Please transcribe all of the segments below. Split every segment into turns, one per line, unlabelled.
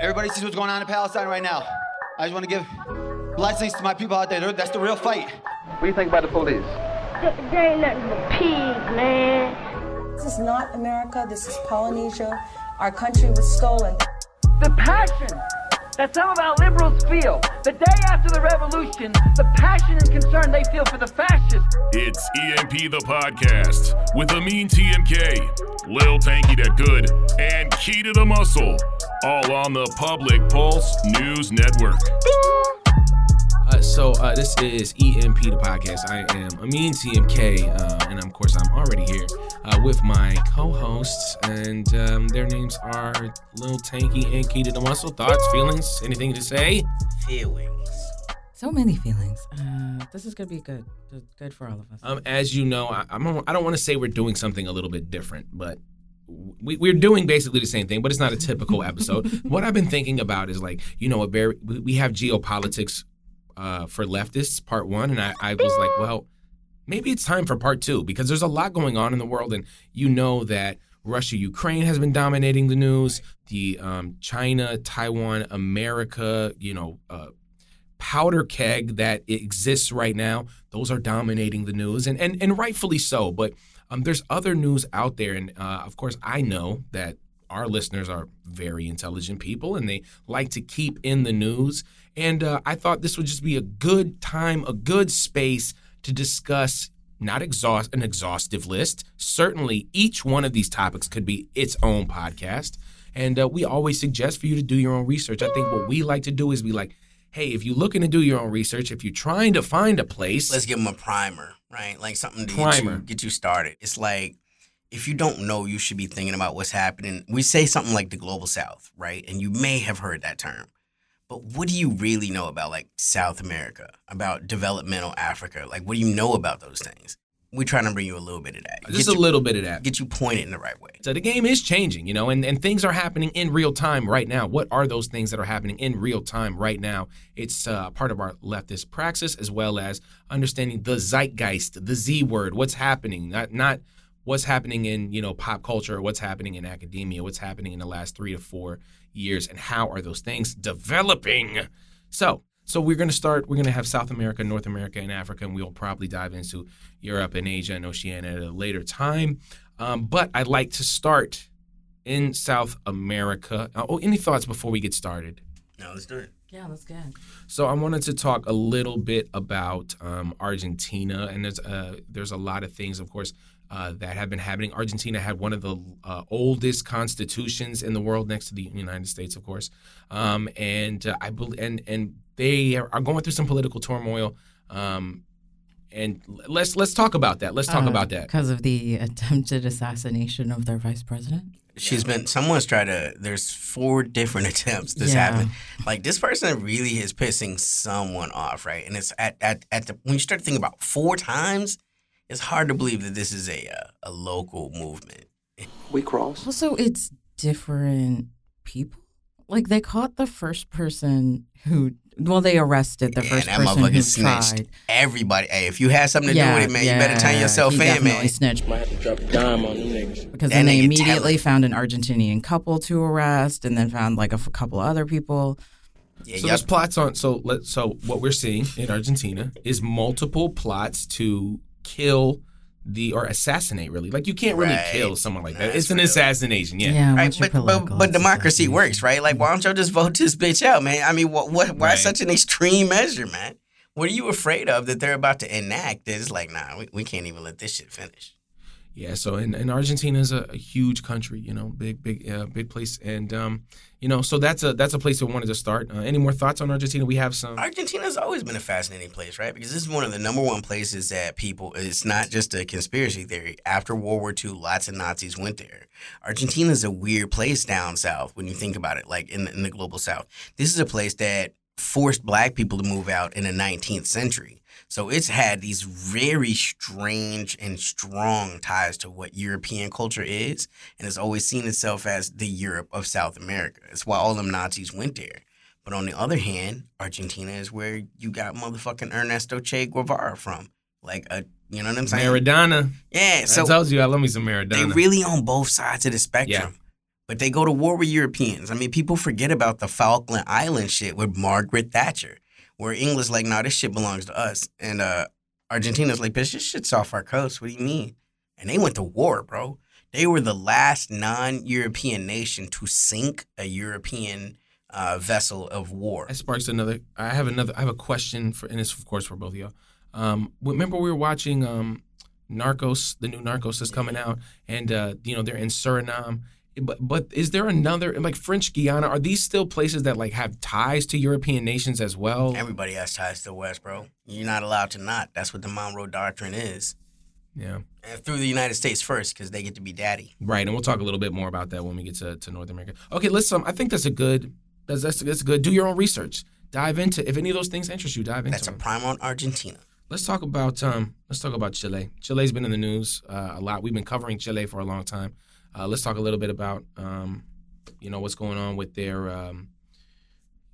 Everybody sees what's going on in Palestine right now. I just want to give blessings to my people out there. That's the real fight.
What do you think about the police?
They ain't nothing but pigs, man.
This is not America. This is Polynesia. Our country was stolen.
The passion that some of our liberals feel the day after the revolution, the passion and concern they feel for the fascists.
It's EMP the podcast with Amin TMK, Lil Tanky That Could, and Key to the Muscle, all on the Public Pulse News Network.
Uh, so uh, this is EMP the podcast. I am Amin TMK, uh, and of course I'm already here uh, with my co-hosts, and um, their names are Lil Tanky and Key to the Muscle. Thoughts, feelings, anything to say?
feelings.
So many feelings. Uh, this is gonna be good. Good- Good for all of us.
Um, as you know, I, I'm, I don't want to say we're doing something a little bit different, but we, we're doing basically the same thing, but it's not a typical episode. what I've been thinking about is like, you know, a very we we have geopolitics uh, for leftists, part one, and I, I was like, well, maybe it's time for part two because there's a lot going on in the world, and you know that Russia Ukraine has been dominating the news, the um, China Taiwan America, you know. Uh, powder keg that exists right now those are dominating the news and and, and rightfully so but um, there's other news out there and uh, of course i know that our listeners are very intelligent people and they like to keep in the news and uh, i thought this would just be a good time a good space to discuss not exhaust an exhaustive list certainly each one of these topics could be its own podcast and uh, we always suggest for you to do your own research i think what we like to do is be like hey, if you're looking to do your own research, if you're trying to find a place,
Let's give them a primer, right? Like something to
Primer.
Get, you, get you started. It's like if you don't know, you should be thinking about what's happening. We say something like the global south, right? And you may have heard that term. But what do you really know about like South America, about developmental Africa? Like what do you know about those things? We're trying to bring you a little bit of that.
just
Get
a
you-
little bit of that.
Get you pointed in the right way.
So the game is changing, you know, and, and things are happening in real time right now. What are those things that are happening in real time right now? It's uh, part of our leftist praxis as well as understanding the zeitgeist, the Z word, what's happening, not not what's happening in you know pop culture, what's happening in academia, what's happening in the last three to four years, and how are those things developing? So. So we're going to start. We're going to have South America, North America, and Africa, and we'll probably dive into Europe and Asia and Oceania at a later time. Um, but I'd like to start in South America. Uh, Oh, any thoughts before we get started?
No, let's do it.
yeah, that's good.
So I wanted to talk a little bit about um, Argentina, and there's uh, there's a lot of things, of course, uh, that have been happening. Argentina had one of the uh, oldest constitutions in the world, next to the United States, of course, um, and uh, I believe and and they are going through some political turmoil. Um, and let's let's talk about that. Let's talk about that.
because of the attempted assassination of their vice president.
She's been someone's tried to there's four different attempts this
Yeah.
happened. Like this person really is pissing someone off, right? And it's at at, at the when you start to think about four times, it's hard to believe that this is a uh, a local movement.
We cross.
Also, it's different people. Like they caught the first person who. Well, they arrested the
Yeah,
first
that
person who
motherfucker snitched.
tried.
Everybody, hey, if you had something to do with it, man, you better turn yourself
he
in,
definitely
man.
Snitched
Might have to drop a dime on them niggas.
because
That
then they immediately
telling.
found an Argentinian couple to arrest, and then found like a f- couple other people.
Yeah,
So
y'all-
there's plots on. So let so what we're seeing in Argentina is multiple plots to kill the or assassinate. Really, like you can't really
Right.
kill someone like that.
That's
it's an
real.
assassination. Yeah.
Yeah,
Right, but, but but democracy works, right? Like, why don't y'all just vote this bitch out, man? I mean, what, what why
Right.
such an extreme measure, man? What are you afraid of that they're about to enact? That it's like, nah, we, we can't even let this shit finish.
Yeah, so and, and Argentina is a, a huge country, you know, big, big, uh, big place, and um, you know, so that's a that's a place we wanted to start. Uh, any more thoughts on Argentina? We have some.
Argentina's always been a fascinating place, right? Because this is one of the number one places that people. It's not just a conspiracy theory. After World War II, lots of Nazis went there. Argentina's a weird place down south when you think about it, like in, in the global south. This is a place that forced black people to move out in the 19th century. So it's had these very strange and strong ties to what European culture is, and it's always seen itself as the Europe of South America. It's why all them Nazis went there. But on the other hand, Argentina is where you got motherfucking Ernesto Che Guevara from. Like a, you know what I'm saying?
Maradona.
Yeah. So
I told you I love me some Maradona.
they really on both sides of the spectrum. but they go to war with Europeans. I mean, people forget about the Falkland Island shit with Margaret Thatcher, where England's like, nah, this shit belongs to us. And uh, Argentina's like, bitch, this shit's off our coast. What do you mean? And they went to war, bro. They were the last non European nation to sink a European uh, vessel of war.
That sparks another. I have another. I have a question for, and it's of course for both of y'all. Um, remember we were watching um, Narcos, the new Narcos is coming out, and uh, you know they're in Suriname. But but is there another like French Guiana? Are these still places that like have ties to European nations as well?
Everybody has ties to the West, bro. You're not allowed to not. That's what the Monroe Doctrine is.
Yeah.
And through the United States first, because they get to be daddy.
Right, and we'll talk a little bit more about that when we get to, to North America. Okay, listen, I think that's a good that's, that's that's good. Do your own research. Dive into if any of those things interest you. Dive into.
That's a prime on Argentina.
Let's talk about um. Let's talk about Chile. Chile's been in the news uh, a lot. We've been covering Chile for a long time. Uh, let's talk a little bit about um, you know, what's going on with their um,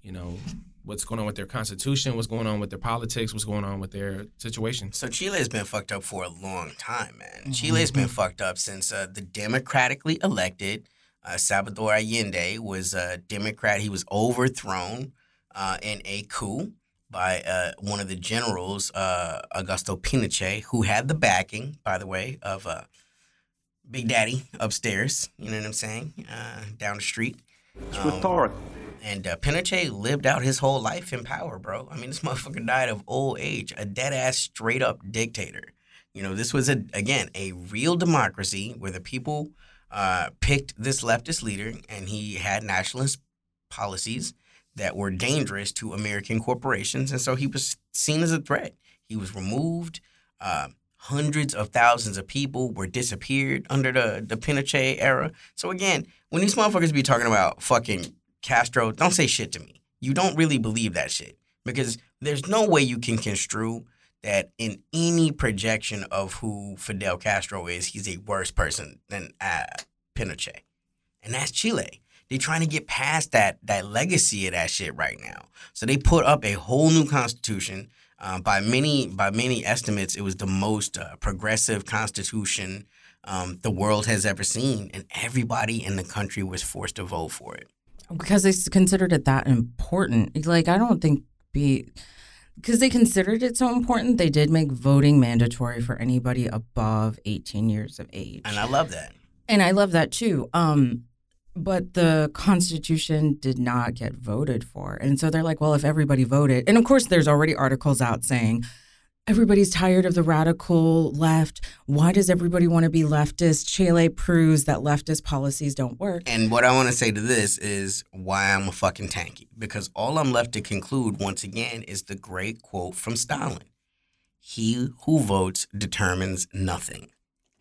you know, what's going on with their constitution, what's going on with their politics, what's going on with their situation.
So Chile has been fucked up for a long time, man. Chile's been fucked up since uh, the democratically elected uh, Salvador Allende was a Democrat. He was overthrown uh, in a coup by uh, one of the generals, uh, Augusto Pinochet, who had the backing, by the way, of uh, Big Daddy upstairs. You know what I'm saying? Uh, down the street.
It's
Um,
rhetorical.
And uh, Pinochet lived out his whole life in power, bro. I mean, this motherfucker died of old age, a dead ass, straight up dictator. You know, this was a again a real democracy where the people uh, picked this leftist leader, and he had nationalist policies that were dangerous to American corporations, and so he was seen as a threat. He was removed. Uh, hundreds of thousands of people were disappeared under the the Pinochet era. So again, when these motherfuckers be talking about fucking Castro, don't say shit to me. You don't really believe that shit because there's no way you can construe that in any projection of who Fidel Castro is, he's a worse person than uh, Pinochet, and that's Chile. They're trying to get past that that legacy of that shit right now. So they put up a whole new constitution. Um, by many by many estimates, it was the most uh, progressive constitution um, the world has ever seen, and everybody in the country was forced to vote for it.
because they considered it that important. Like I don't think be because they considered it so important, they did make voting mandatory for anybody above 18 years of age.
And I love that.
And I love that too. Um, but the Constitution did not get voted for. And so they're like, well, if everybody voted, and of course, there's already articles out saying everybody's tired of the radical left. Why does everybody want to be leftist? Chile proves that leftist policies don't work.
And what I want to say to this is why I'm a fucking tanky. Because all I'm left to conclude once again is the great quote from Stalin He who votes determines nothing.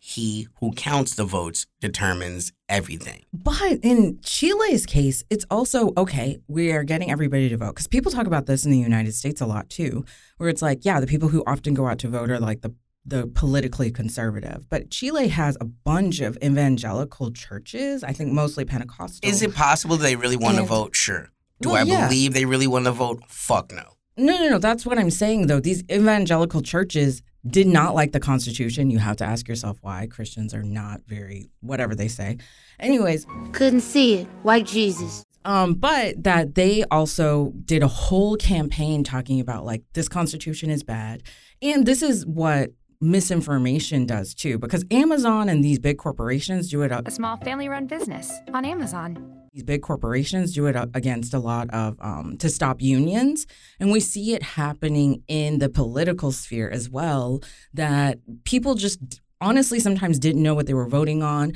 He who counts the votes determines everything.
But in Chile's case, it's also okay, we are getting everybody to vote. Because people talk about this in the United States a lot too, where it's like, yeah, the people who often go out to vote are like the the politically conservative. But Chile has a bunch of evangelical churches, I think mostly Pentecostal.
Is it possible they really want to vote? Sure. Do
Well,
I
yeah.
believe they really want to vote? Fuck no.
No, no, no. That's what I'm saying, though. These evangelical churches did not like the Constitution. You have to ask yourself why. Christians are not very, whatever they say. Anyways,
Couldn't see it. White Jesus.
Um, but that they also did a whole campaign talking about like this constitution is bad. And this is what misinformation does too, because Amazon and these big corporations do it
a small family run business on Amazon.
these big corporations do it against a lot of um, to stop unions and we see it happening in the political sphere as well that people just honestly sometimes didn't know what they were voting on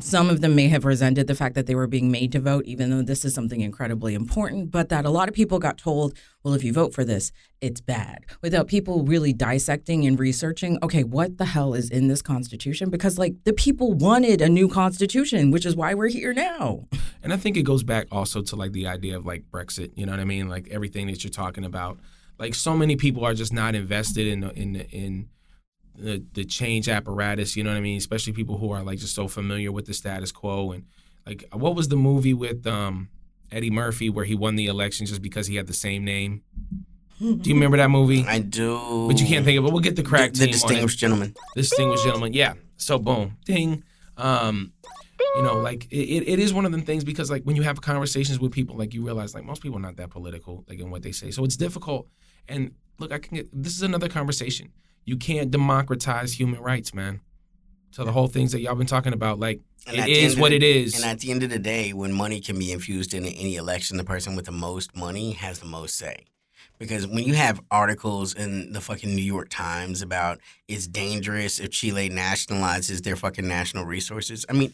some of them may have resented the fact that they were being made to vote even though this is something incredibly important but that a lot of people got told well if you vote for this it's bad without people really dissecting and researching okay what the hell is in this constitution because like the people wanted a new constitution which is why we're here now
And I think it goes back also to like the idea of like Brexit. You know what I mean? Like everything that you're talking about. Like so many people are just not invested in in in the the change apparatus. You know what I mean? Especially people who are like just so familiar with the status quo and like what was the movie with um Eddie Murphy where he won the election just because he had the same name? Do you remember that movie?
I do.
But you can't think of it. We'll get the crack
The, the
team on it.
distinguished gentleman.
Distinguished gentleman. Yeah. So boom, ding. Um, you know, like it, it is one of them things because like when you have conversations with people, like you realize like most people are not that political, like in what they say. So it's difficult. And look, I can get this is another conversation. You can't democratize human rights, man. So the whole things that y'all been talking about, like
And
it is what
the-
it is.
And at the end of the day, when money can be infused into any election, the person with the most money has the most say. Because when you have articles in the fucking New York Times about it's dangerous if Chile nationalizes their fucking national resources, I mean,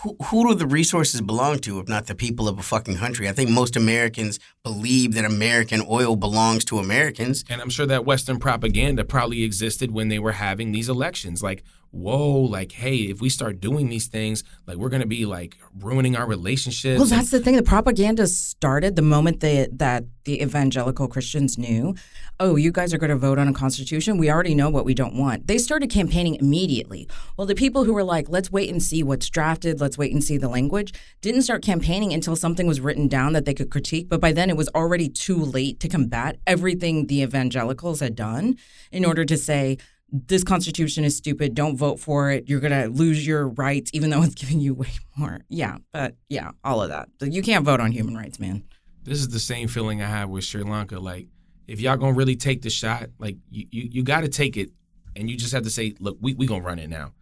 who, who do the resources belong to if not the people of a fucking country? I think most Americans believe that American oil belongs to Americans.
And I'm sure that Western propaganda probably existed when they were having these elections. Like, whoa, like, hey, if we start doing these things, like, we're going to be like ruining our relationships.
Well, that's the thing. The propaganda started the moment they, that the evangelical Christians knew, oh, you guys are going to vote on a constitution. We already know what we don't want. They started campaigning immediately. Well, the people who were like, let's wait and see what's drafted, let's wait and see the language, didn't start campaigning until something was written down that they could critique. But by then, it was already too late to combat everything the evangelicals had done in order to say, this constitution is stupid. Don't vote for it. You're going to lose your rights, even though it's giving you way more. Yeah, but yeah, all of that. You can't vote on human rights, man.
this is the same feeling I have with Sri Lanka. Like, if y'all gonna really take the shot, like you, you, you got to take it, and you just have to say, look, we we gonna run it now.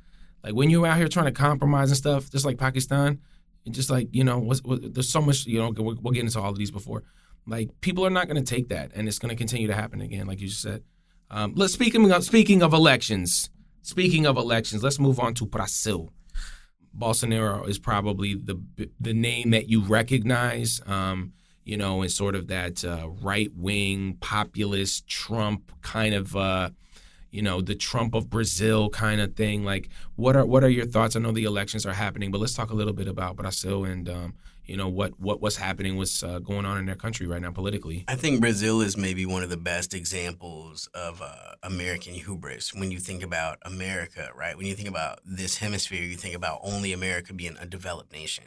Like when you're out here trying to compromise and stuff, just like Pakistan, and just like you know, what's, what, there's so much. You know, we'll, we'll get into all of these before. Like people are not gonna take that, and it's gonna continue to happen again, like you just said. Um, let's speaking of speaking of elections. Speaking of elections, let's move on to Brazil. Bolsonaro is probably the the name that you recognize. Um, you know, in sort of that uh, right wing populist Trump kind of, uh, you know, the Trump of Brazil kind of thing. Like, what are what are your thoughts? I know the elections are happening, but let's talk a little bit about Brazil and um, you know what what what's happening, what's uh, going on in their country right now politically.
I think Brazil is maybe one of the best examples of uh, American hubris when you think about America, right? When you think about this hemisphere, you think about only America being a developed nation.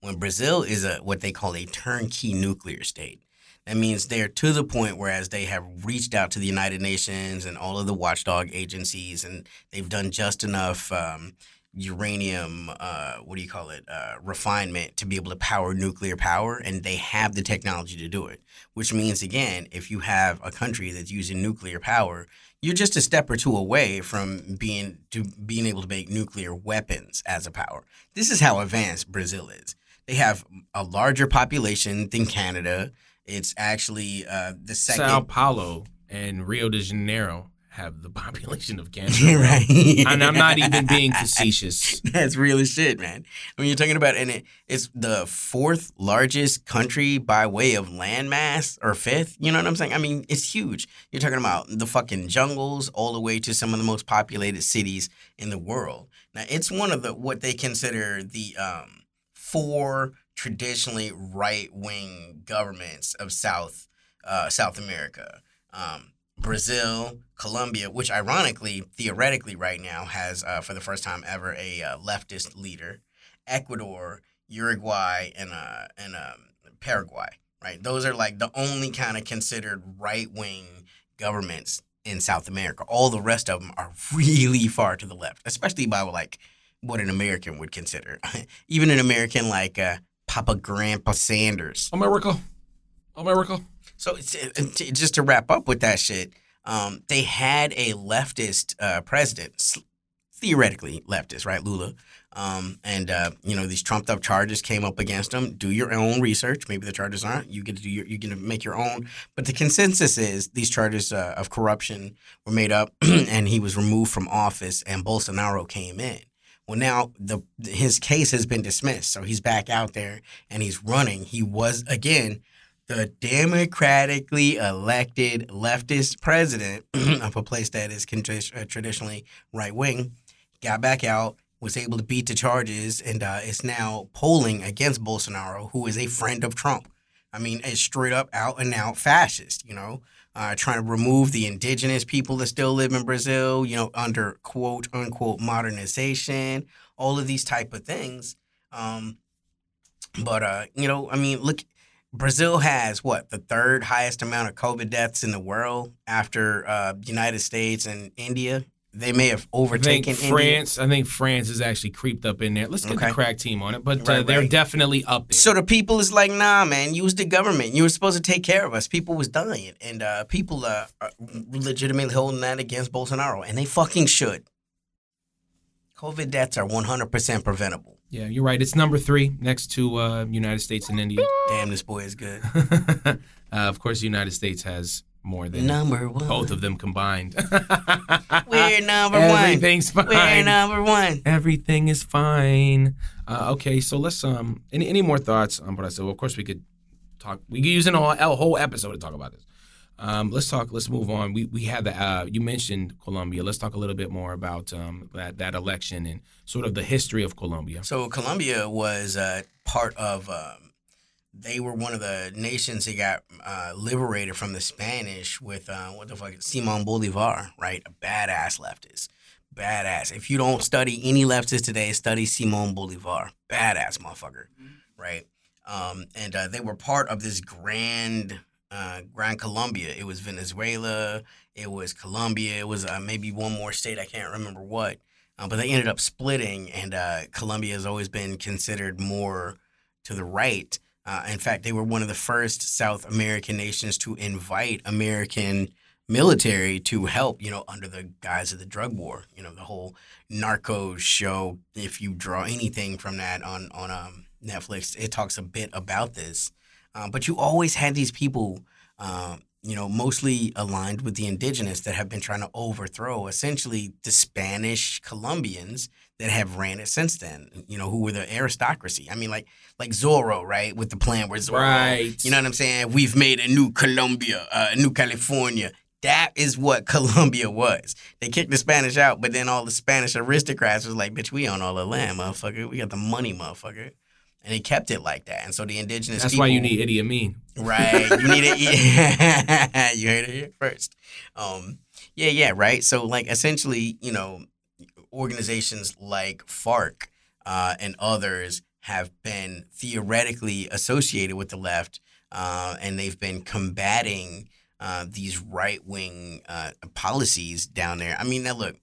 When Brazil is a what they call a turnkey nuclear state, that means they're to the point whereas they have reached out to the United Nations and all of the watchdog agencies, and they've done just enough. Um, uranium, uh, what do you call it, uh, refinement to be able to power nuclear power, and they have the technology to do it. Which means, again, if you have a country that's using nuclear power, you're just a step or two away from being to being able to make nuclear weapons as a power. This is how advanced Brazil is. They have a larger population than Canada. It's actually uh, the second.
Sao Paulo and Rio de Janeiro have the population of Canada.
right.
and I'm not even being facetious.
That's real as shit, man. I mean, you're talking about, and it, it's the fourth largest country by way of landmass, or fifth. You know what I'm saying? I mean, it's huge. You're talking about the fucking jungles all the way to some of the most populated cities in the world. Now, it's one of the what they consider the um, four traditionally right wing governments of South uh, South America. Um, Brazil, Colombia, which ironically, theoretically, right now has uh, for the first time ever a uh, leftist leader. Ecuador, Uruguay, and uh, and um, Paraguay. Right, those are like the only kind of considered right wing governments in South America. All the rest of them are really far to the left, especially by like what an American would consider. Even an American like uh, Papa Grandpa Sanders.
America, America.
So just to wrap up with that shit, um, they had a leftist uh, president, theoretically leftist, right, Lula, um, and uh, you know these trumped up charges came up against him. Do your own research. Maybe the charges aren't. You get to do your, you get to make your own. But the consensus is these charges uh, of corruption were made up, and he was removed from office, and Bolsonaro came in. Well, now the his case has been dismissed, so he's back out there and he's running. He was again the democratically elected leftist president of a place that is uh, traditionally right wing, got back out, was able to beat the charges, and uh, is now polling against Bolsonaro, who is a friend of Trump. I mean, a straight up, out and out fascist, you know, uh, trying to remove the indigenous people that still live in Brazil, you know, under quote unquote modernization, all of these type of things. Um, but, uh, you know, I mean, look, Brazil has what the third highest amount of COVID deaths in the world after uh, United States and India. they may have
I
overtaken India.
France. I think France has actually creeped up in there. Let's get the crack team on it, but uh, they're
right.
definitely up there.
So the people is like, nah, man, you was the government. You were supposed to take care of us. People was dying, and uh, people uh, are legitimately holding that against Bolsonaro, and they fucking should. COVID deaths are 100% preventable.
Yeah, you're right. It's number three next to uh, United States and India.
Damn, this boy is good.
uh, of course, the United States has more than
Number one.
both of them combined.
We're number one.
Everything's fine.
We're number one.
Everything is fine. Uh, okay, so let's um. Any any more thoughts on what I said? Well, of course we could talk. We could use an whole, a whole episode to talk about this. Um, let's talk. Let's move on. We we had the uh, you mentioned Colombia. Let's talk a little bit more about um, that that election and sort of the history of Colombia.
So Colombia was uh, part of. Um, they were one of the nations that got uh, liberated from the Spanish with uh, what the fuck, Simon Bolivar, right? A badass leftist, badass. If you don't study any leftists today, study Simon Bolivar, badass motherfucker, right? Um, and uh, they were part of this grand, uh, Grand Colombia. It was Venezuela, it was Colombia, it was uh, maybe one more state I can't remember what. Uh, but they ended up splitting, and uh, Colombia has always been considered more to the right. Uh, in fact, they were one of the first South American nations to invite American military to help, you know, under the guise of the drug war. You know, the whole narco show. If you draw anything from that on on um, Netflix, it talks a bit about this. Uh, but you always had these people, uh, you know, mostly aligned with the indigenous that have been trying to overthrow essentially the Spanish Colombians that have ran it since then. You know, who were the aristocracy. I mean, like like Zorro, right, with the plan where Zorro,
Right.
You know what I'm saying? We've made a new Colombia, uh, a new California. That is what Colombia was. They kicked the Spanish out, but then all the Spanish aristocrats was like, "Bitch, we own all the land, motherfucker. We got the money, motherfucker." And they kept it like that. And so the indigenous
That's
people,
why you need Idi Amin.
Right. You need it. Yeah. you heard it here first. Um, yeah, yeah, right. So like essentially, you know, organizations like FARC uh, and others have been theoretically associated with the left, uh, and they've been combating uh, these right wing uh, policies down there. I mean, now look,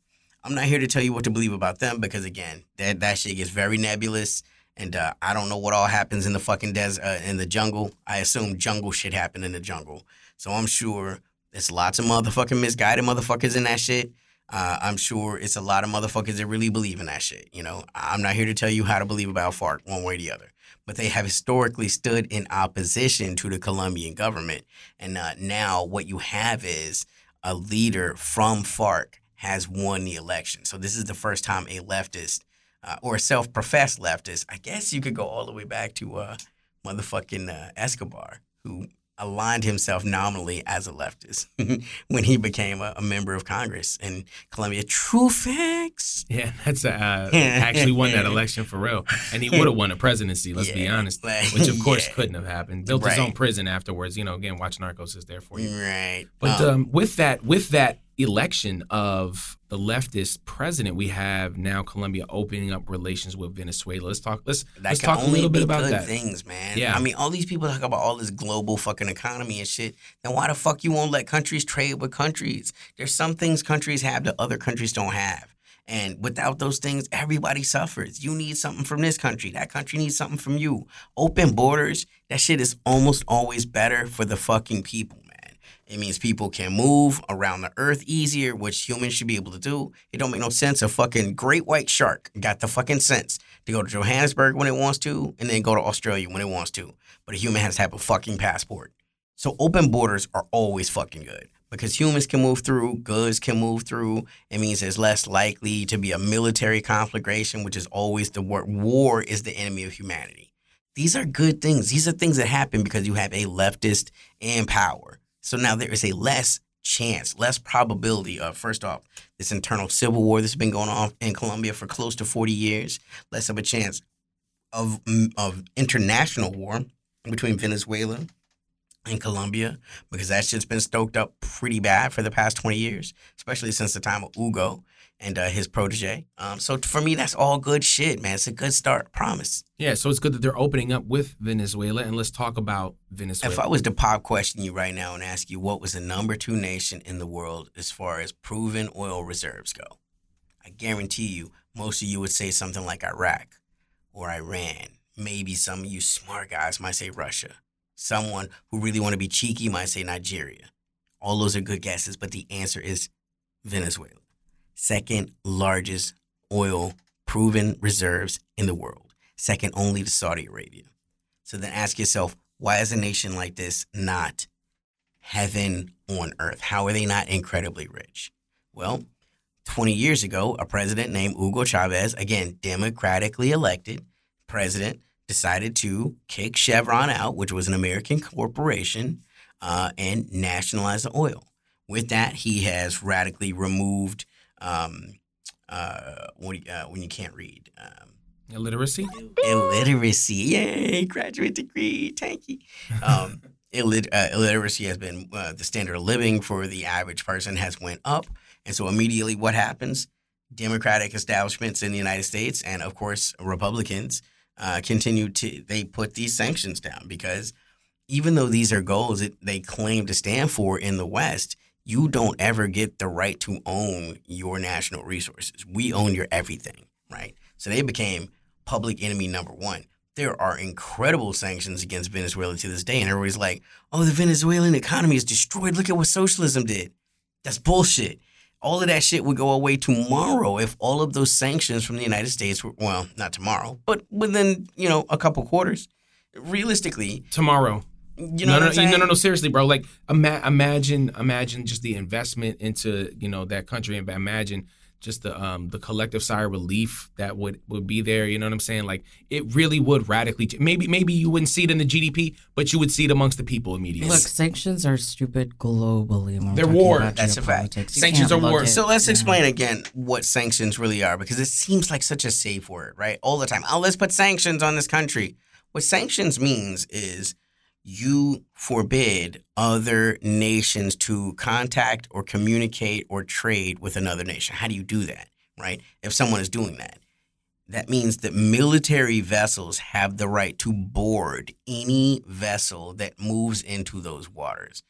I'm not here to tell you what to believe about them because again, that that shit gets very nebulous. And uh, I don't know what all happens in the fucking desert, uh, in the jungle. I assume jungle shit happened in the jungle. So I'm sure there's lots of motherfucking misguided motherfuckers in that shit. Uh, I'm sure it's a lot of motherfuckers that really believe in that shit. You know, I'm not here to tell you how to believe about FARC one way or the other, but they have historically stood in opposition to the Colombian government. And uh, now what you have is a leader from FARC has won the election. So this is the first time a leftist uh, or a self-professed leftist, I guess you could go all the way back to uh, motherfucking uh, Escobar, who aligned himself nominally as a leftist when he became a, a member of Congress in Colombia. True facts.
Yeah, that's uh, actually won that election for real, and he would have won a presidency. Let's be honest,
like,
which of course
yeah.
couldn't have happened. Built his own prison afterwards. You know, again, watch Narcos is there for you.
Right.
But
Um,
um, with that, with that election of the leftist president, we have now Colombia opening up relations with Venezuela. Let's talk. Let's
that
let's talk a little bit about
good
that.
things, man.
Yeah.
I mean, all these people talk about all this global fucking economy and shit. Then why the fuck you won't let countries trade with countries? There's some things countries have that other countries don't have. And without those things, everybody suffers. You need something from this country. That country needs something from you. Open borders, that shit is almost always better for the fucking people. It means people can move around the earth easier, which humans should be able to do. It don't make no sense. A fucking great white shark got the fucking sense to go to Johannesburg when it wants to, and then go to Australia when it wants to. But a human has to have a fucking passport. So open borders are always fucking good because humans can move through, goods can move through. It means there's less likely to be a military conflagration, which is always the word. War is the enemy of humanity. These are good things. These are things that happen because you have a leftist in power. So now there is a less chance, less probability of, first off, this internal civil war that's been going on in Colombia for close to 40 years, less of a chance of, mm, of international war between Venezuela and Colombia because that shit's been stoked up pretty bad for the past 20 years, especially since the time of Hugo and uh, his protege. Um, so for me, that's all good shit, man. It's a good start, promise.
Yeah, so it's good that they're opening up with Venezuela, and let's talk about Venezuela.
If I was to pop question you right now and ask you what was the number two nation in the world as far as proven oil reserves go, I guarantee you, most of you would say something like Iraq or Iran. Maybe some of you smart guys might say Russia. Someone who really want to be cheeky might say Nigeria. All those are good guesses, but the answer is Venezuela. Second largest oil proven reserves in the world, second only to Saudi Arabia. So then ask yourself, why is a nation like this not heaven on earth? How are they not incredibly rich? Well, 20 years ago, a president named Hugo Chavez, again, democratically elected president, decided to kick Chevron out, which was an American corporation, uh, and nationalize the oil. With that, he has radically removed um, uh, when, uh, when you can't read. Um,
Illiteracy?
illiteracy. Yay, graduate degree, tanky. Um, illit- uh, illiteracy has been uh, the standard of living for the average person has went up, and so immediately what happens? Democratic establishments in the United States and of course Republicans uh, continue to they put these sanctions down because even though these are goals that they claim to stand for in the West, you don't ever get the right to own your national resources. We own your everything, right? So they became public enemy number one. There are incredible sanctions against Venezuela to this day, and everybody's like, "Oh, the Venezuelan economy is destroyed. Look at what socialism did." That's bullshit. All of that shit would go away tomorrow if all of those sanctions from the United States were well, not tomorrow, but within you know a couple quarters. Realistically,
Tomorrow.
You know
no,
what
no,
I'm saying?
no, no, no, seriously, bro. Like, ima- imagine, imagine just the investment into, you know, that country, and imagine just the um the collective sigh of relief that would would be there. You know what I'm saying? Like, it really would radically. Ch- maybe, maybe you wouldn't see it in the GDP, but you would see it amongst the people immediately.
Look, sanctions are stupid globally. When
They're war.
about
That's a fact.
You
Sanctions are war.
at-
So let's
yeah.
explain again what sanctions really are because it seems like such a safe word, right? All the time. Oh, let's put sanctions on this country. What sanctions means is you forbid other nations to contact or communicate or trade with another nation. How do you do that, right? If someone is doing that, that means that military vessels have the right to board any vessel that moves into those waters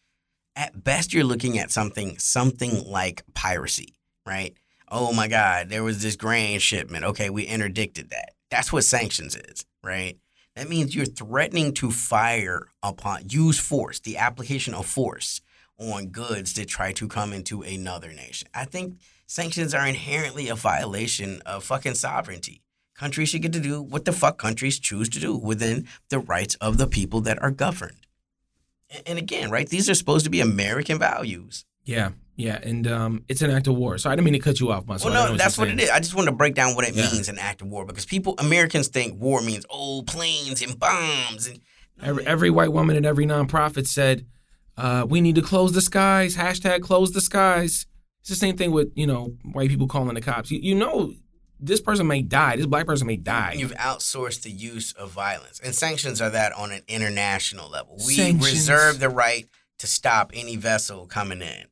at best you're looking at something something like piracy, right? Oh my God, there was this grain shipment. Okay, we interdicted that. That's what sanctions is, right? That means you're threatening to fire upon use force, the application of force on goods that try to come into another nation. I think sanctions are inherently a violation of fucking sovereignty. Countries should get to do what the fuck countries choose to do within the rights of the people that are governed. And again, right, these are supposed to be American values.
Yeah, yeah, and um, it's an act of war. So I didn't mean to cut you off, Muscle. I
well, no, that's what it is. I just wanted to break down what it
Yeah.
means an act of war because people, Americans think war means oh planes and bombs and
Every, every white woman and every nonprofit said, uh, "We need to close the skies." Hashtag close the skies. It's the same thing with you know white people calling the cops. You, you know, this person may die. This black person may die.
You've outsourced the use of violence, and sanctions are that on an international level. We
Sanctions.
reserve the right to stop any vessel coming in.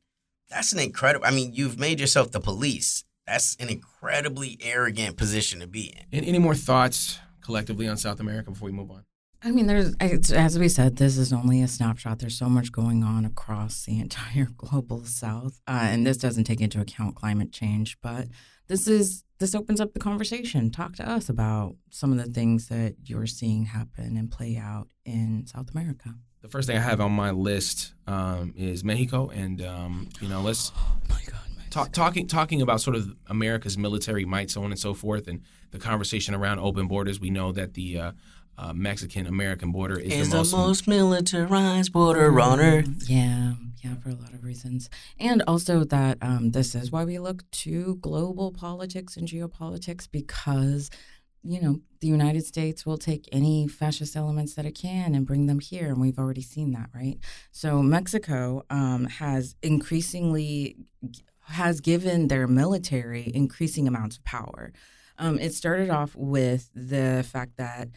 That's an incredible. I mean, you've made yourself the police. That's an incredibly arrogant position to be in.
And any more thoughts collectively on South America before we move on?
I mean, there's it's, as we said, this is only a snapshot. There's so much going on across the entire global South, uh, and this doesn't take into account climate change. But this is this opens up the conversation. Talk to us about some of the things that you're seeing happen and play out in South America.
The first thing I have on my list um, is Mexico, and um, you know, let's
Oh my God,
talk, talking talking about sort of America's military might, so on and so forth, and the conversation around open borders. We know that the uh, uh, Mexican American border is,
Is
the most,
militarized border on earth.
Yeah, yeah, for a lot of reasons. And also that um, this is why we look to global politics and geopolitics because, you know, the United States will take any fascist elements that it can and bring them here. And we've already seen that, right? So Mexico um, has increasingly has given their military increasing amounts of power. Um, it started off with the fact that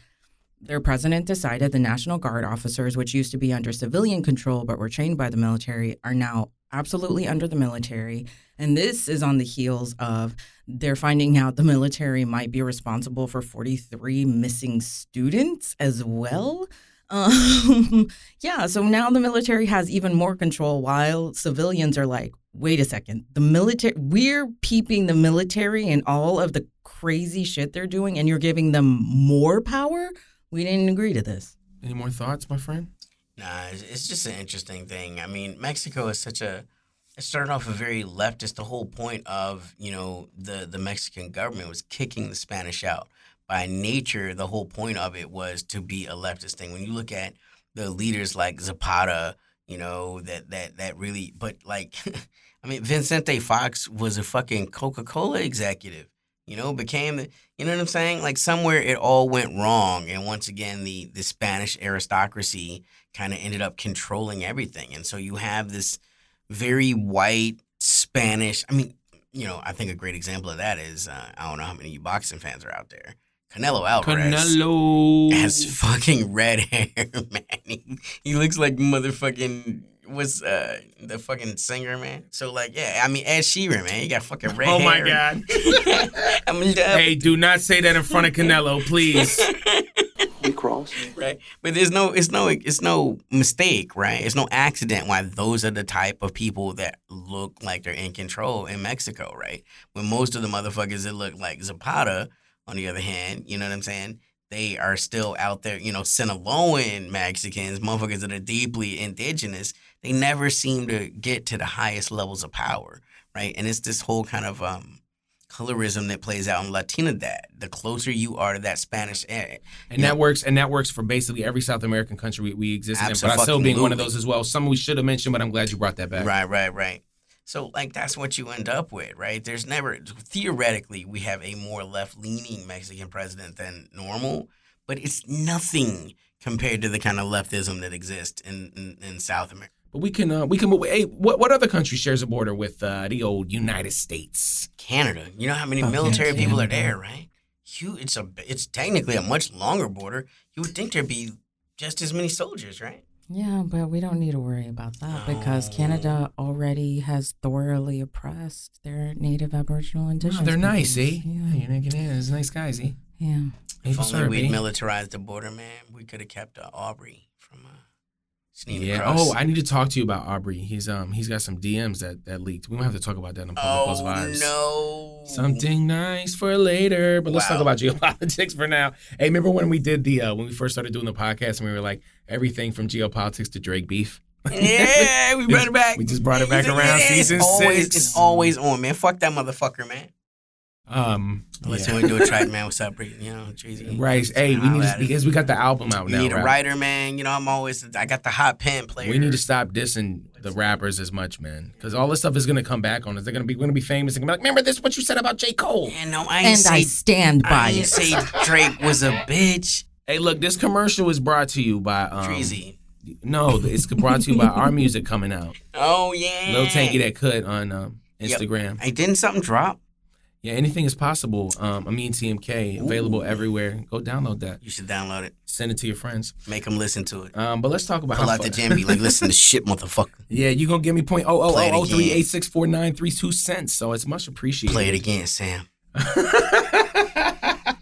their president decided the National Guard officers, which used to be under civilian control but were trained by the military, are now absolutely under the military. And this is on the heels of they're finding out the military might be responsible for 43 missing students as well. Um, yeah, so now the military has even more control while civilians are like, wait a second, the military, we're peeping the military and all of the crazy shit they're doing, and you're giving them more power? We didn't agree to this.
Any more thoughts, my friend?
Nah, it's, it's just an interesting thing. I mean, Mexico is such a. It started off a very leftist. The whole point of you know the the Mexican government was kicking the Spanish out. By nature, the whole point of it was to be a leftist thing. When you look at the leaders like Zapata, you know that that that really. But like, I mean, Vicente Fox was a fucking Coca Cola executive. You know, became the. You know what I'm saying? Like somewhere it all went wrong, and once again, the the Spanish aristocracy kind of ended up controlling everything, and so you have this very white Spanish. I mean, you know, I think a great example of that is uh, I don't know how many you boxing fans are out there. Canelo Alvarez
Canelo.
has fucking red hair, man. He, he looks like motherfucking what's uh the fucking singer, man. So like, yeah, I mean Ed Sheeran, man. He got fucking red
Oh my. God.
I mean,
Hey, do not say that in front of Canelo, please.
We cross.
right? But there's no, it's no, it's no mistake, right? It's no accident why those are the type of people that look like they're in control in Mexico, right? When most of the motherfuckers that look like Zapata, on the other hand, you know what I'm saying? They are still out there, you know, Sinaloan Mexicans, motherfuckers that are deeply indigenous. They never seem to get to the highest levels of power, right? And it's this whole kind of um, colorism that plays out in Latinidad. The closer you are to that Spanish
And that works, and that works for basically every South American country we, we exist in. But I still being one of those as well. Some we should have mentioned, but I'm glad you brought that back.
Right, right, right. So like that's what you end up with, right? There's never theoretically we have a more left-leaning Mexican president than normal, but it's nothing compared to the kind of leftism that exists in in, in South America.
But we can, uh, we can. Hey, what what other country shares a border with uh, the old United States?
Canada. You know how many
Oh,
military people are there, right? You, it's a it's technically a much longer border. You would think there'd be just as many soldiers, right?
Yeah, but we don't need to worry about that because Canada already has thoroughly oppressed their native Aboriginal
Oh,
indigenous.
they're nice, eh? Yeah, you're making it. It's nice guys, eh?
Yeah.
Hey,
If only we'd militarized the border, man, we could have kept uh, Aubrey from uh, sneaking
Yeah. Oh, I need to talk to you about Aubrey. He's um he's got some DMs that that leaked. We might have to talk about that in Public
Oh,
Vibes.
no.
Something nice for later. But let's talk about geopolitics for now. Hey, remember when we did the uh, when we first started doing the podcast and we were like everything from geopolitics to Drake beef?
Yeah, we brought it back.
We just brought it back
It's-
around
it's
season
always,
six.
It's always on, man. Fuck that motherfucker, man.
Um,
Let's
yeah.
see we do a track, man. What's up, Bree? You know, Jeezy.
Right. Hey, we need to,
at us.
because we got the album out
We
now.
need a
right?
writer, man. You know, I'm always. I got the hot pen player.
We need to stop dissing the rappers as much, man, because all this stuff is gonna come back on us. They're gonna be gonna be famous and be like, remember this? What you said about J Cole?
And no, I
And
say,
I stand by
I
it.
say Drake was a bitch.
Hey, look, this commercial is brought to you by um,
Treasy.
No, it's brought to you by our music coming out.
Oh yeah.
Lil Tanky that could on um,
Yep.
Instagram.
Hey, didn't something drop?
Yeah, anything is possible. Um, I mean, TMK available everywhere. Go download that.
You should download it.
Send it to your friends.
Make them listen to it.
Um, but let's talk about
Pull
how
out the
fu-
gym, be like, listen to shit, motherfucker.
Yeah, you gonna give me point oh oh
it
oh oh three eight six four nine three two cents. So it's much appreciated.
Play it again, Sam.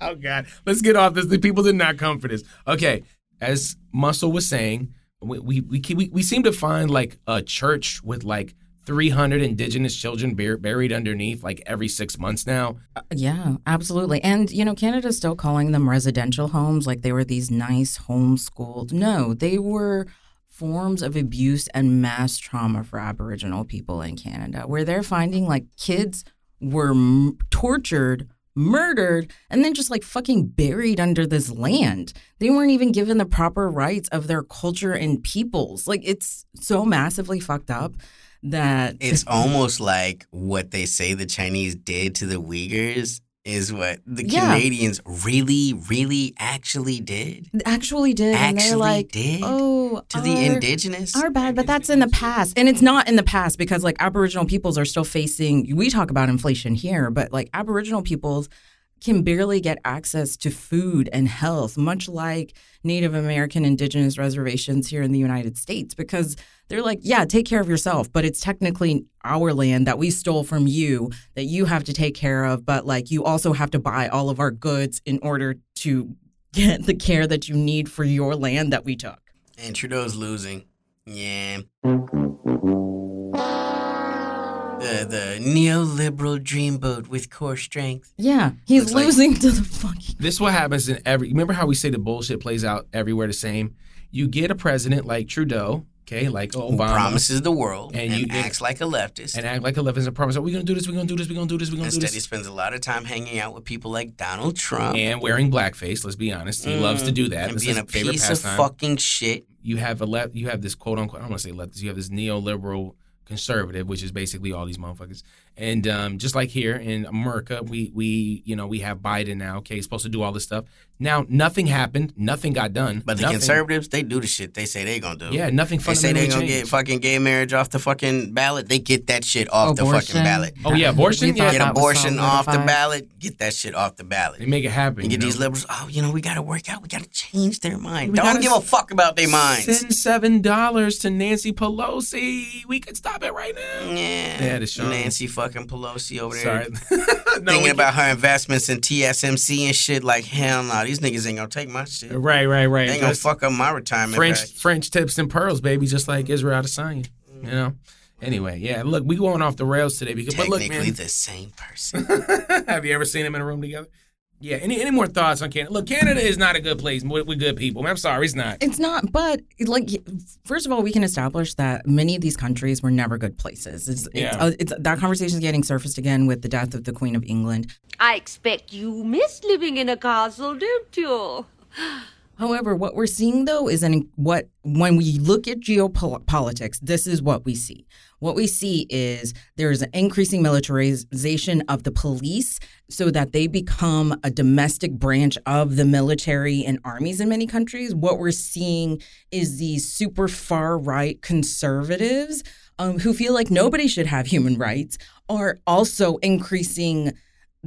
oh God, let's get off this. The people did not come for this. Okay, as Muscle was saying, we we we, keep- we, we seem to find like a church with like 300 indigenous children bur- buried underneath like every six months now.
Uh, yeah, absolutely. And, you know, Canada's still calling them residential homes like they were these nice homeschooled. No, they were forms of abuse and mass trauma for Aboriginal people in Canada, where they're finding like kids were m- tortured, murdered, and then just like fucking buried under this land. They weren't even given the proper rights of their culture and peoples. Like, it's so massively fucked up that
It's almost like what they say the Chinese did to the Uyghurs is what the
Yeah.
Canadians really, really actually did.
actually did and they're
Actually
like
did?
oh
To the indigenous?
our bad but that's in the past and it's not in the past because like aboriginal peoples are still facing we talk about inflation here but like aboriginal peoples can barely get access to food and health much like native american indigenous reservations here in the united states because they're like yeah take care of yourself but it's technically our land that we stole from you that you have to take care of but like you also have to buy all of our goods in order to get the care that you need for your land that we took.
And Trudeau's losing. Yeah. The the neoliberal dreamboat with core strength.
Yeah, he's
Looks like-
losing to the fucking.
This is what happens in every. Remember how we say the bullshit plays out everywhere the same? You get a president like Trudeau, okay, like
Who
Obama,
promises the world
And
and,
you-
acts like a leftist.
and act like a leftist and promise, oh, we're gonna do this, we're gonna do this, we're gonna do this, we're gonna do this."
Instead, he spends a lot of time hanging out with people like Donald Trump.
And wearing blackface. Let's be honest, he loves to do that.
Mm. and
That's
being
his
a
favorite
piece of fucking shit.
you have a left you have this quote unquote I don't want to say leftist, you have this neoliberal conservative, which is basically all these motherfuckers. And um, just like here in America, we we you know we have Biden now. Okay, he's supposed to do all this stuff. Now nothing happened, nothing got done.
But the
nothing,
conservatives, they do the shit they say they gonna do.
yeah, nothing
They say they
fundamentally
gonna get fucking gay marriage off the fucking ballot. They get that shit off the fucking ballot.
Oh yeah, abortion. Yeah,
Get abortion off the ballot. Get that shit off the ballot.
they make it happen.
You get
you
these liberals. Oh, you know we gotta work out. We gotta change their mind.
We
Don't give a fuck about their minds.
Send seven dollars to Nancy Pelosi. We could stop it right now.
Yeah,
Yeah, the Sean.
Nancy fucking Pelosi over there
No,
thinking about her investments in TSMC and shit. Like hell no, these niggas ain't gonna take my shit.
Right, right, right.
They ain't gonna fuck up my retirement.
French
pack.
French tips and pearls, baby, just like Israel Adesanya. You know. Anyway, yeah. Look, we going off the rails today because. But look, man,
the same person.
have you ever seen them in a room together? Yeah. Any any more thoughts on Canada? Look, Canada is not a good place with, with good people. I'm sorry, it's not.
It's not, but like, first of all, we can establish that many of these countries were never good places. It's,
Yeah.
it's, uh, it's that conversation is getting surfaced again with the death of the Queen of England.
I expect you miss living in a castle, don't you?
However, what we're seeing though is an what when we look at geopolitics, this is what we see. What we see is there's an increasing militarization of the police so that they become a domestic branch of the military and armies in many countries. What we're seeing is these super far right conservatives um, who feel like nobody should have human rights are also increasing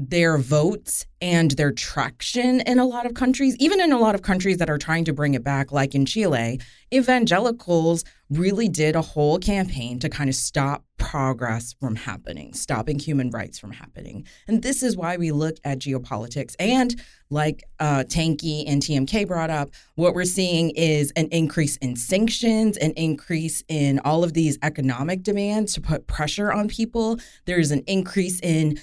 their votes and their traction in a lot of countries, even in a lot of countries that are trying to bring it back, like in Chile, evangelicals really did a whole campaign to kind of stop progress from happening, stopping human rights from happening. And this is why we look at geopolitics. And like uh, Tanky and TMK brought up, what we're seeing is an increase in sanctions, an increase in all of these economic demands to put pressure on people. There's an increase in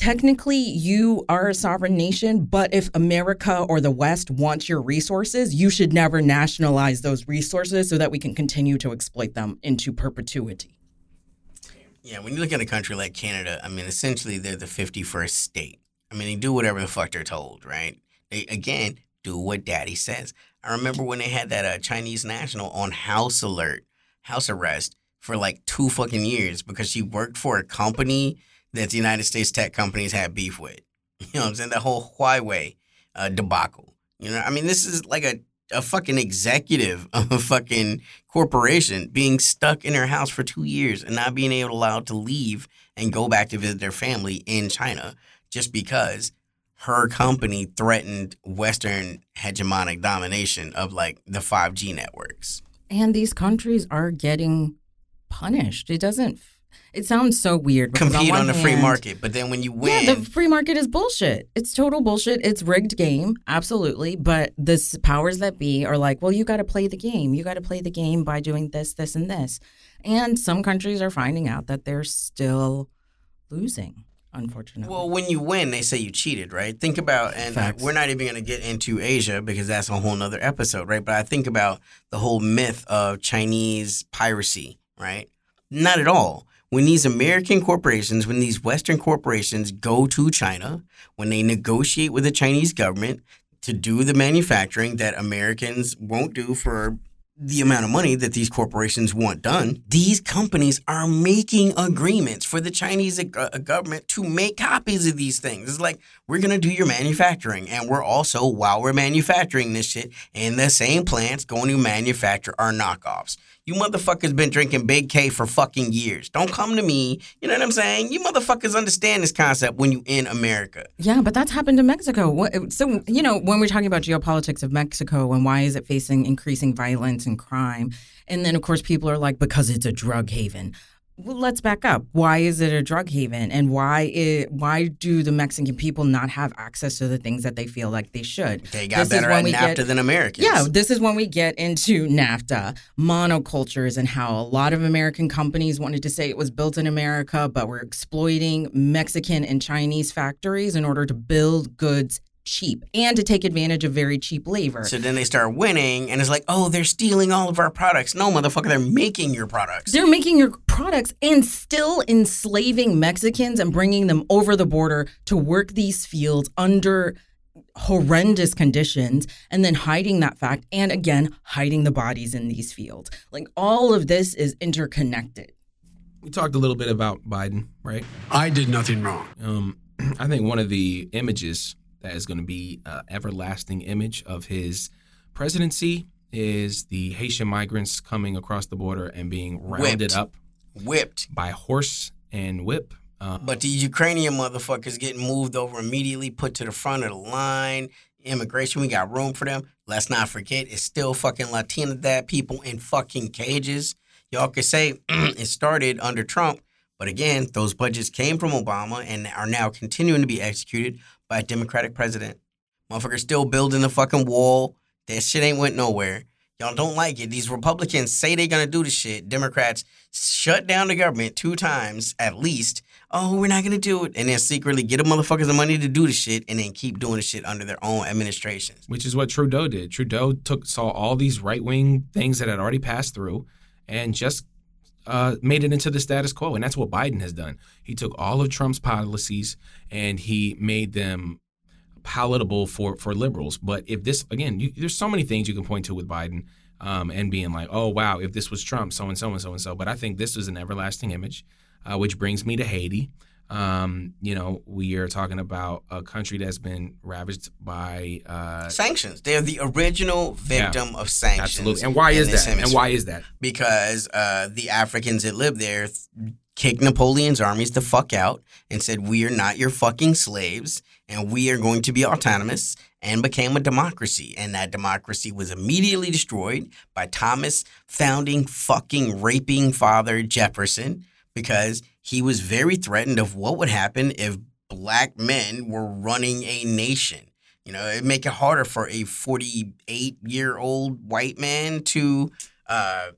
technically you are a sovereign nation, but if America or the West wants your resources, you should never nationalize those resources so that we can continue to exploit them into perpetuity.
Yeah, when you look at a country like Canada, I mean, essentially they're the 51st state. I mean, they do whatever the fuck they're told, right? They, again, do what daddy says. I remember when they had that uh, Chinese national on house alert, house arrest for like two fucking years because she worked for a company that the United States tech companies had beef with. You know what I'm saying? That whole Huawei uh, debacle. You know, I mean, this is like a, a fucking executive of a fucking corporation being stuck in her house for two years and not being able allowed to leave and go back to visit their family in China just because her company threatened Western hegemonic domination of like the 5G networks.
And these countries are getting punished. It doesn't, it sounds so weird.
Compete
one
on the free market, but then when you win,
Yeah, the free market is bullshit. It's total bullshit. It's rigged game, absolutely. But the powers that be are like, well, you got to play the game. You got to play the game by doing this, this, and this. And some countries are finding out that they're still losing, unfortunately.
Well, when you win, they say you cheated, right? Think about, and uh,
Facts.
we're not even going to get into Asia because that's a whole nother episode, right? But I think about the whole myth of Chinese piracy, right? Not at all. When these American corporations, when these Western corporations go to China, when they negotiate with the Chinese government to do the manufacturing that Americans won't do for the amount of money that these corporations want done, these companies are making agreements for the Chinese uh, government to make copies of these things. It's like, we're going to do your manufacturing. And we're also, while we're manufacturing this shit, in the same plants, going to manufacture our knockoffs. You motherfuckers been drinking Big K for fucking years. Don't come to me. You know what I'm saying? You motherfuckers understand this concept when you in America.
Yeah, but that's happened in Mexico. So, you know, when we're talking about geopolitics of Mexico and why is it facing increasing violence and crime, and then of course people are like, because it's a drug haven. Well, let's back up. Why is it a drug haven, and why it, why do the Mexican people not have access to the things that they feel like they should?
They got
This
better at NAFTA
get-
than Americans.
Yeah, this is when we get into NAFTA, monocultures, and how a lot of American companies wanted to say it was built in America, but we're exploiting Mexican and Chinese factories in order to build goods cheap and to take advantage of very cheap labor.
So then they start winning, and it's like, oh, they're stealing all of our products. No, motherfucker, they're making your products.
They're making your products and still enslaving Mexicans and bringing them over the border to work these fields under horrendous conditions and then hiding that fact and again hiding the bodies in these fields. Like all of this is interconnected.
We talked a little bit about Biden, right?
I did nothing wrong.
Um, I think one of the images that is going to be an everlasting image of his presidency is the Haitian migrants coming across the border and being rounded
Whipped.
up,
Whipped.
by horse and whip. Uh,
But the Ukrainian motherfuckers getting moved over immediately, put to the front of the line. Immigration, we got room for them. Let's not forget, it's still fucking Latina dad people in fucking cages. Y'all could say it started under Trump, but again, those budgets came from Obama and are now continuing to be executed by a Democratic president. Motherfuckers still building the fucking wall. That shit ain't went nowhere. Y'all don't like it. These Republicans say they're gonna do the shit. Democrats shut down the government two times at least. Oh, we're not gonna do it, and then secretly get the motherfuckers the money to do the shit, and then keep doing the shit under their own administrations.
which is what Trudeau did. Trudeau took saw all these right wing things that had already passed through, and just uh, made it into the status quo. And that's what Biden has done. He took all of Trump's policies and he made them palatable for for liberals. But if this again, you, there's so many things you can point to with Biden. Um, and being like, oh wow, if this was Trump, so and so and so and so. But I think this is an everlasting image, uh, which brings me to Haiti. Um, you know, we are talking about a country that's been ravaged by uh,
Sanctions. They're the original victim of sanctions.
Absolutely. And why is that? And why is that?
Because uh, the Africans that lived there th- kicked Napoleon's armies the fuck out and said, "We are not your fucking slaves, and we are going to be autonomous." And became a democracy, and that democracy was immediately destroyed by Thomas founding fucking raping father Jefferson because he was very threatened of what would happen if black men were running a nation. You know, it'd make it harder for a 48 year old white man to uh,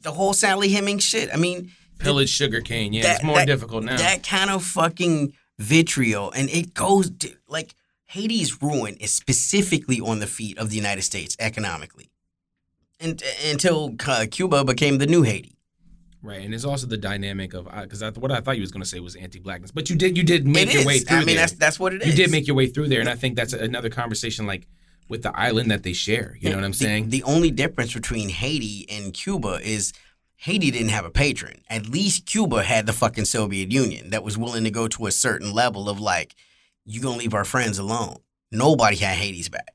the whole Sally Hemings shit. I mean,
Pillage sugarcane. Yeah,
that-
it's more
that-
difficult now.
That kind of fucking vitriol, and it goes to, like Haiti's ruin is specifically on the feet of the United States economically, and until uh, Cuba became the new Haiti.
Right, and it's also the dynamic of because I, what I thought you was going to say was anti-blackness, but you did you did make
It
your
is.
way through
I mean,
there.
that's that's what it is.
you did make your way through there, and I think that's another conversation like with the island that they share. You know what I'm
The-
saying?
The only difference between Haiti and Cuba is Haiti didn't have a patron. At least Cuba had the fucking Soviet Union that was willing to go to a certain level of like, you gonna leave our friends alone. Nobody had Haiti's back.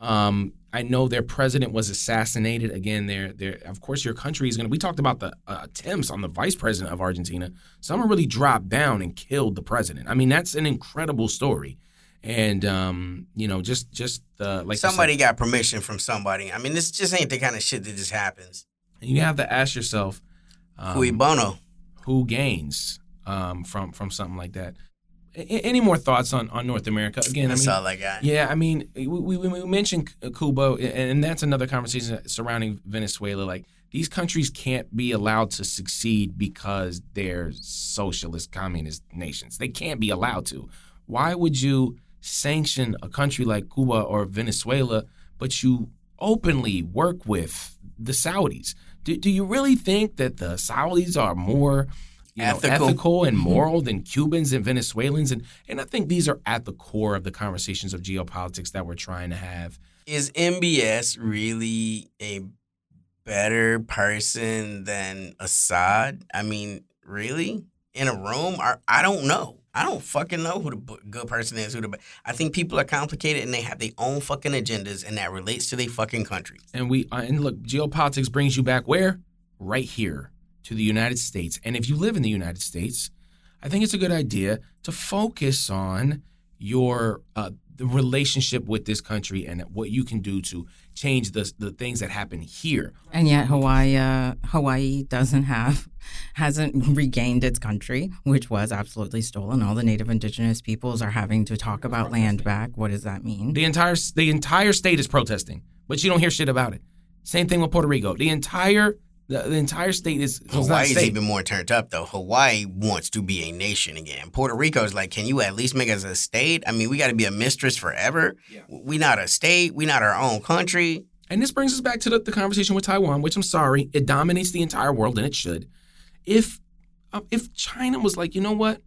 Um, I know their president was assassinated. Again, their their of course your country is going to. We talked about the uh, attempts on the vice president of Argentina. Someone really dropped down and killed the president. I mean, that's an incredible story. And um, you know, just just uh, like
somebody got permission from somebody. I mean, this just ain't the kind of shit that just happens.
you have to ask yourself, um,
Cui bono.
who gains um, from from something like that? Any more thoughts on, on North America? Again,
That's
I mean,
all I got.
Yeah, I mean, we, we, we mentioned Cuba, and that's another conversation surrounding Venezuela. Like, these countries can't be allowed to succeed because they're socialist, communist nations. They can't be allowed to. Why would you sanction a country like Cuba or Venezuela, but you openly work with the Saudis? Do, do you really think that the Saudis are more you know,
Ethical.
ethical and moral than Cubans and Venezuelans. And, and I think these are at the core of the conversations of geopolitics that we're trying to have.
Is MBS really a better person than Assad? I mean, really? In a room? Or, I don't know. I don't fucking know who the good person is. Who the I think people are complicated and they have their own fucking agendas, and that relates to their fucking country.
And we uh, and look, geopolitics brings you back where? Right here to the United States. And if you live in the United States, I think it's a good idea to focus on your uh, the relationship with this country and what you can do to change the the things that happen here.
And yet Hawaii uh, Hawaii doesn't have hasn't regained its country, which was absolutely stolen. All the native indigenous peoples are having to talk about land back. What does that mean?
The entire the entire state is protesting, but you don't hear shit about it. Same thing with Puerto Rico. The entire the, the entire state is it's not a
Hawaii's
state.
even more turned up though. Hawaii wants to be a nation again. Puerto Rico's like, can you at least make us a state? I mean, we got to be a mistress forever. We not a state. We not our own country.
And this brings us back to the, the conversation with Taiwan, which I'm sorry, it dominates the entire world, and it should. If uh, if China was like, you know what,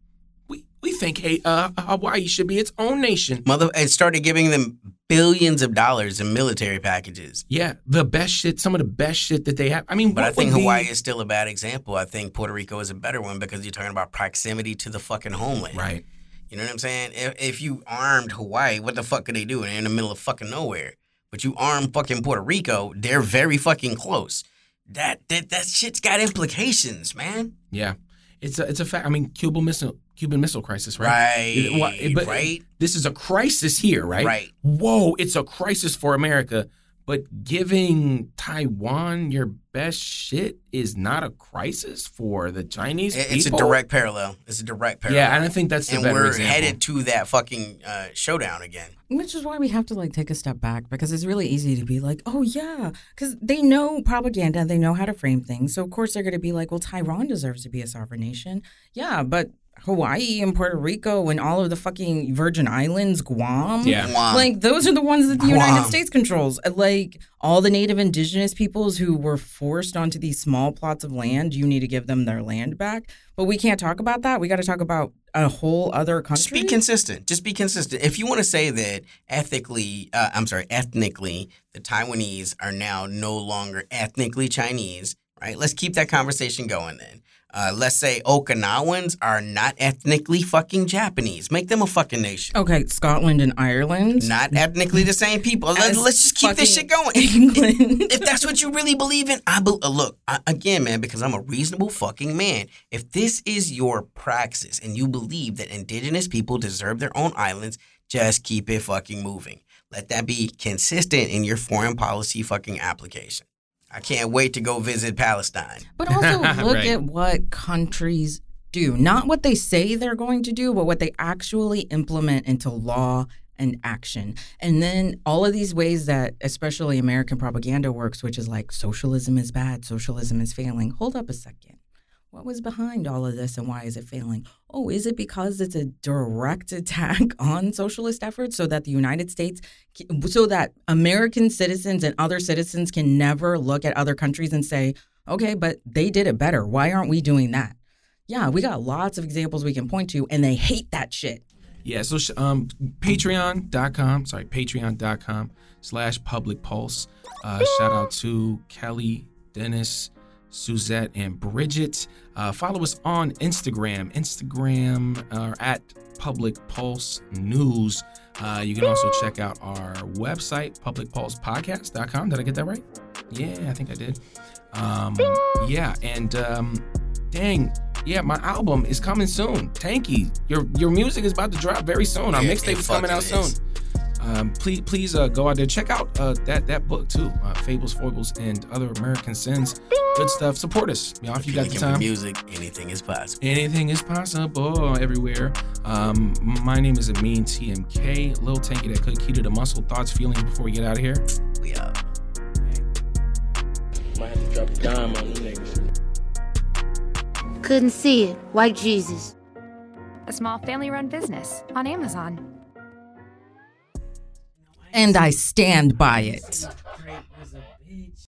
we we think hey, uh, Hawaii should be its own nation.
Mother, and started giving them billions of dollars in military packages.
Yeah, the best shit, some of the best shit that they have. I mean,
But I think
would be-
Hawaii is still a bad example. I think Puerto Rico is a better one because you're talking about proximity to the fucking homeland.
Right.
You know what I'm saying? If, if you armed Hawaii, what the fuck could they do? They're in the middle of fucking nowhere. But you arm fucking Puerto Rico, they're very fucking close. That that that shit's got implications, man.
Yeah, it's a it's a fact. I mean, Cuba missile Cuban missile crisis, right?
Right,
It- wha- but
right.
This is a crisis here, right?
Right.
Whoa, it's a crisis for America. But giving Taiwan your best shit is not a crisis for the Chinese
It- It's a direct parallel. It's a direct parallel.
Yeah, and I think that's the
and
better
we're
example.
headed to that fucking uh, showdown again.
Which is why we have to like take a step back because it's really easy to be like, oh yeah, because they know propaganda, they know how to frame things. So of course they're going to be like, well, Taiwan deserves to be a sovereign nation. Yeah, but Hawaii and Puerto Rico and all of the fucking Virgin Islands, Guam,
Yeah.
Guam.
like those are the ones that the
Guam.
United States controls. Like all the native indigenous peoples who were forced onto these small plots of land, you need to give them their land back. But we can't talk about that. We got to talk about a whole other country.
Just be consistent. Just be consistent. If you want to say that ethically, uh, I'm sorry, ethnically, the Taiwanese are now no longer ethnically Chinese, right? Let's keep that conversation going then. Uh, let's say Okinawans are not ethnically fucking Japanese. Make them a fucking nation.
okay, Scotland and Ireland.
Not ethnically the same people. Let, us just keep this shit going.
England.
if that's what you really believe in, I be, uh, look I, again, man, because I'm a reasonable fucking man. If this is your praxis and you believe that indigenous people deserve their own islands, just keep it fucking moving. Let that be consistent in your foreign policy fucking application. I can't wait to go visit Palestine.
But also look
Right.
at what countries do. Not what they say they're going to do, but what they actually implement into law and action. And then all of these ways that especially American propaganda works, which is like socialism is bad, socialism is failing. Hold up a second. What was behind all of this and why is it failing? Oh, is it because it's a direct attack on socialist efforts so that the United States, so that American citizens and other citizens can never look at other countries and say, okay, but they did it better. Why aren't we doing that? Yeah, we got lots of examples we can point to, and they hate that shit.
Yeah, so um, patreon.com, sorry, patreon.com slash public pulse. Uh, shout out to Kelly, Dennis, Suzette, and Bridget. Uh, follow us on Instagram, Instagram uh, at public pulse news. Uh, you can also check out our website, publicpulsepodcast.com. Did I get that right? Yeah, I think I did. Um, yeah, and um, dang, yeah, my album is coming soon. Tanky, your your music is about to drop very soon. Our
Yeah,
mixtape is coming out
fucking
soon. Um, please, please uh, go out there check out uh, that that book too, uh, Fables, Foibles, and Other American Sins. Good stuff. Support us, y'all, if you got the time.
music, anything is possible.
Anything is possible everywhere. Um, my name is Amin TMK, Lil Tanky that could key to the muscle. Thoughts, feelings before we get out of here.
We out.
Might have to drop a dime on them niggas.
Couldn't see it. White Jesus.
A small family run business on Amazon.
And I stand by it.